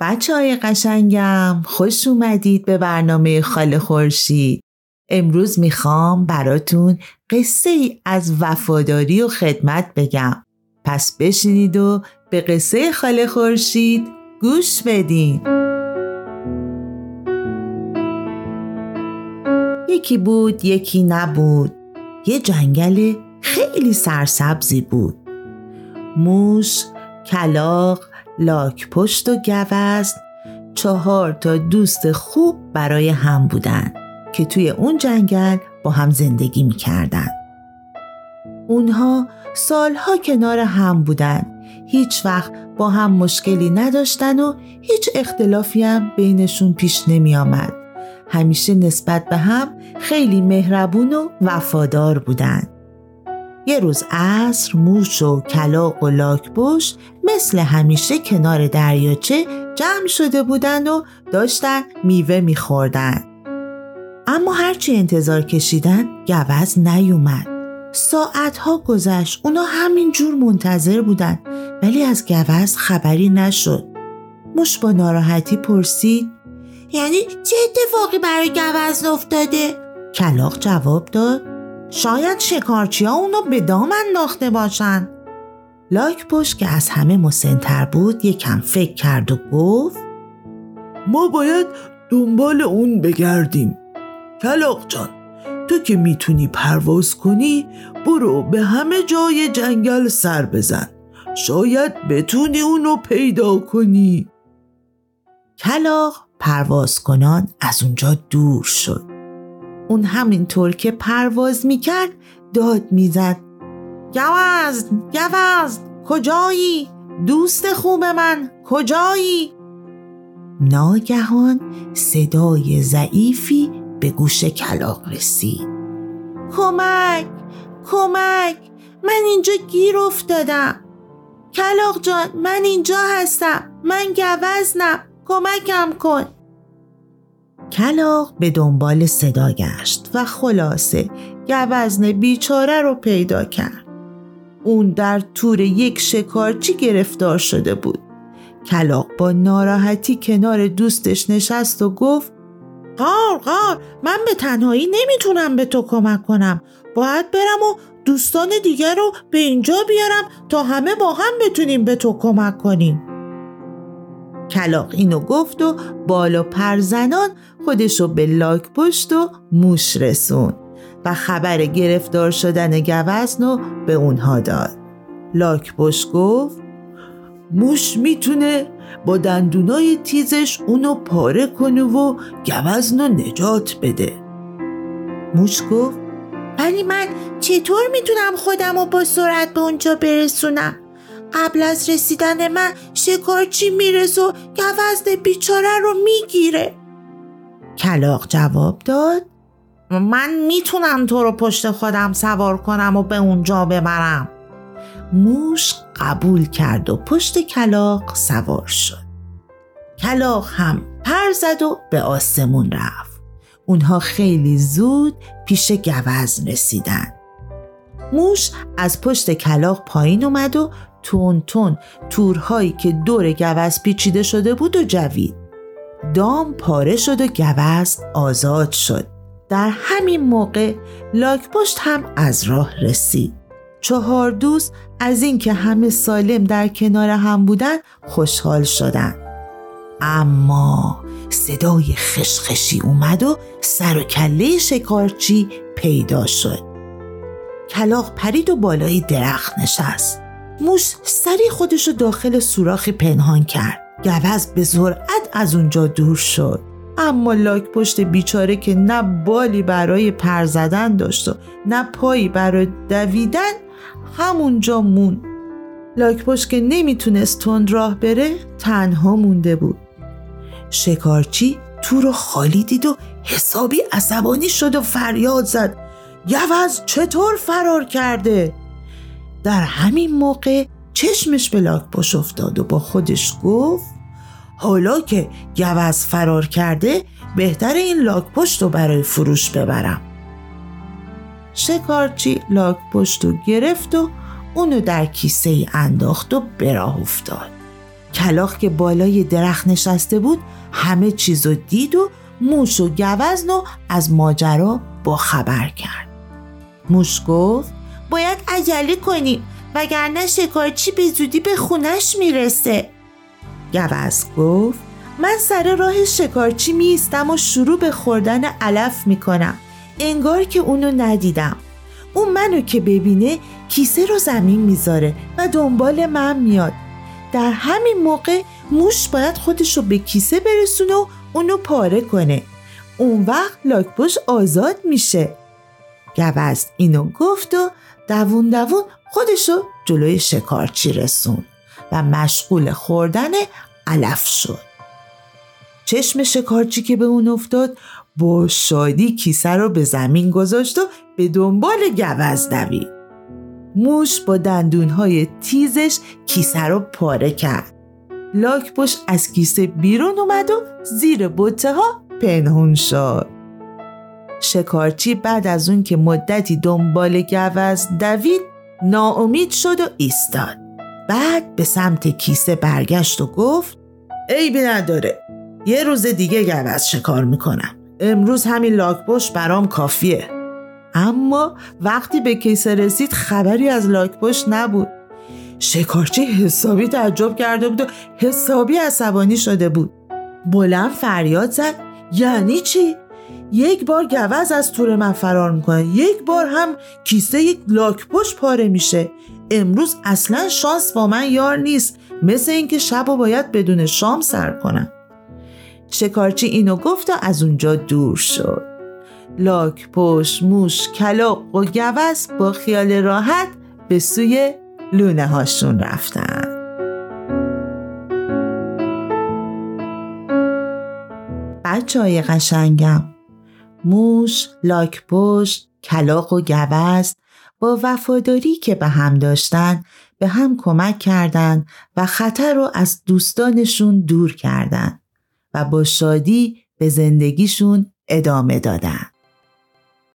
بچه های قشنگم خوش اومدید به برنامه خاله خورشید. امروز می‌خوام براتون قصه ای از وفاداری و خدمت بگم. پس بشینید و به قصه خاله خورشید گوش بدین. یکی بود یکی نبود. یه جنگل خیلی سرسبزی بود. موش، کلاق، لاک پشت و گوزن چهار تا دوست خوب برای هم بودن که توی اون جنگل با هم زندگی می‌کردن. اونها سالها کنار هم بودن هیچ وقت با هم مشکلی نداشتن و هیچ اختلافی هم بینشون پیش نمی آمد. همیشه نسبت به هم خیلی مهربون و وفادار بودند. یه روز عصر موش و کلاق و لاکبوش مثل همیشه کنار دریاچه جمع شده بودن و داشتن میوه میخوردن. اما هرچی انتظار کشیدن گوز نیومد. ساعتها گذشت اونا همین جور منتظر بودن ولی از گوز خبری نشد. موش با ناراحتی پرسید یعنی چه اتفاقی برای گوز افتاده؟ کلاق جواب داد شاید شکارچی ها اونو به دام انداخته باشن. لاک پشت که از همه مسنتر بود یکم فکر کرد و گفت ما باید دنبال اون بگردیم. کلاق جان تو که می‌تونی پرواز کنی برو به همه جای جنگل سر بزن. شاید بتونی اونو پیدا کنی. کلاق پرواز کنان از اونجا دور شد. اون همینطور که پرواز می‌کرد داد می‌زد. گوزن گوزن کجایی؟ دوست خوب من کجایی؟ ناگهان صدای ضعیفی به گوش کلاق رسید. کمک کمک من اینجا گیر افتادم. کلاق جان من اینجا هستم من گوزنم کمکم کن. کلاق به دنبال صدا گشت و خلاصه گوزن بیچاره رو پیدا کرد. اون در تور یک شکارچی گرفتار شده بود. کلاق با ناراحتی کنار دوستش نشست و گفت قار قار من به تنهایی نمی‌تونم به تو کمک کنم باید برم و دوستان دیگر رو به اینجا بیارم تا همه با هم بتونیم به تو کمک کنیم کلاق اینو گفت و بالا پرزنان خودشو به لاک پشت و موش رسون و خبر گرفتار شدن گوزن رو به اونها داد. لاک پشت گفت موش می‌تونه با دندونای تیزش اونو پاره کنه و گوزن رو نجات بده. موش گفت ولی من چطور می‌تونم خودم رو با سرعت به اونجا برسونم؟ قبل از رسیدن من شکارچی می‌رسه و گوزن بیچاره رو می‌گیره. کلاق جواب داد. من می‌تونم تو رو پشت خودم سوار کنم و به اونجا ببرم. موش قبول کرد و پشت کلاق سوار شد. کلاق هم پر زد و به آسمون رفت. اونها خیلی زود پیش گوزن رسیدن. موش از پشت کلاق پایین اومد و تون تون تورهایی که دور گوز پیچیده شده بود و جوید. دام پاره شد و گوز آزاد شد. در همین موقع لاک پشت هم از راه رسید. چهار دوست از اینکه همه سالم در کنار هم بودن خوشحال شدند اما صدای خشخشی اومد و سر و کله شکارچی پیدا شد. کلاق پرید و بالای درخت نشست. موش سری خودشو داخل سوراخی پنهان کرد. گوز به سرعت از اونجا دور شد. اما لاک پشت بیچاره که نه بالی برای پر زدن داشت و نه پایی برای دویدن همونجا مون. لاک پشت که نمی‌تونست تند راه بره تنها مونده بود. شکارچی تو رو خالی دید و حسابی عصبانی شد و فریاد زد. گوز چطور فرار کرده؟ در همین موقع چشمش به لاکپاش افتاد و با خودش گفت حالا که گوز فرار کرده بهتر این لاکپشت رو برای فروش ببرم. شکارچی لاکپشت رو گرفت و اونو در کیسه ای انداخت و به افتاد. کلاخ که بالای درخت نشسته بود همه چیزو دید و موش و گوزن و از ماجرا با خبر کرد. موش گفت باید عجله کنیم وگرنه شکارچی به زودی به خونش می‌رسه. گوز گفت من سر راه شکارچی میستم و شروع به خوردن علف می‌کنم. انگار که اونو ندیدم. اون منو که ببینه کیسه رو زمین می‌ذاره و دنبال من میاد. در همین موقع موش باید خودشو به کیسه برسونه و اونو پاره کنه. اون وقت لاکپوش آزاد میشه. گوز اینو گفت و دوون دوون خودشو جلوی شکارچی رسون و مشغول خوردن علف شد. چشم شکارچی که به اون افتاد با شادی کیسه رو به زمین گذاشت و به دنبال گوز دوید. موش با دندونهای تیزش کیسه رو پاره کرد. لاکپشت از کیسه بیرون اومد و زیر بوته ها پنهون شد. شکارچی بعد از اون که مدتی دنبال گوز دوید ناامید شد و ایستاد. بعد به سمت کیسه برگشت و گفت عیبی نداره یه روز دیگه گوز شکار می‌کنم. امروز همین لاکپشت برام کافیه. اما وقتی به کیسه رسید خبری از لاکپشت نبود. شکارچی حسابی تعجب کرده بود و حسابی عصبانی شده بود. بلند فریاد زد یعنی چی؟ یک بار گوز از تور من فرار می‌کنه. یک بار هم کیسه یک لاکپشت پاره میشه. امروز اصلا شانس با من یار نیست. مثل اینکه شب و باید بدون شام سر کنم. شکارچی اینو گفت و از اونجا دور شد. لاک پشت موش کلاق و گوز با خیال راحت به سوی لونه هاشون رفتن. بچه های قشنگم. موش، لاک پشت، کلاق و گوز با وفاداری که به هم داشتن به هم کمک کردند و خطر رو از دوستانشون دور کردند و با شادی به زندگیشون ادامه دادن.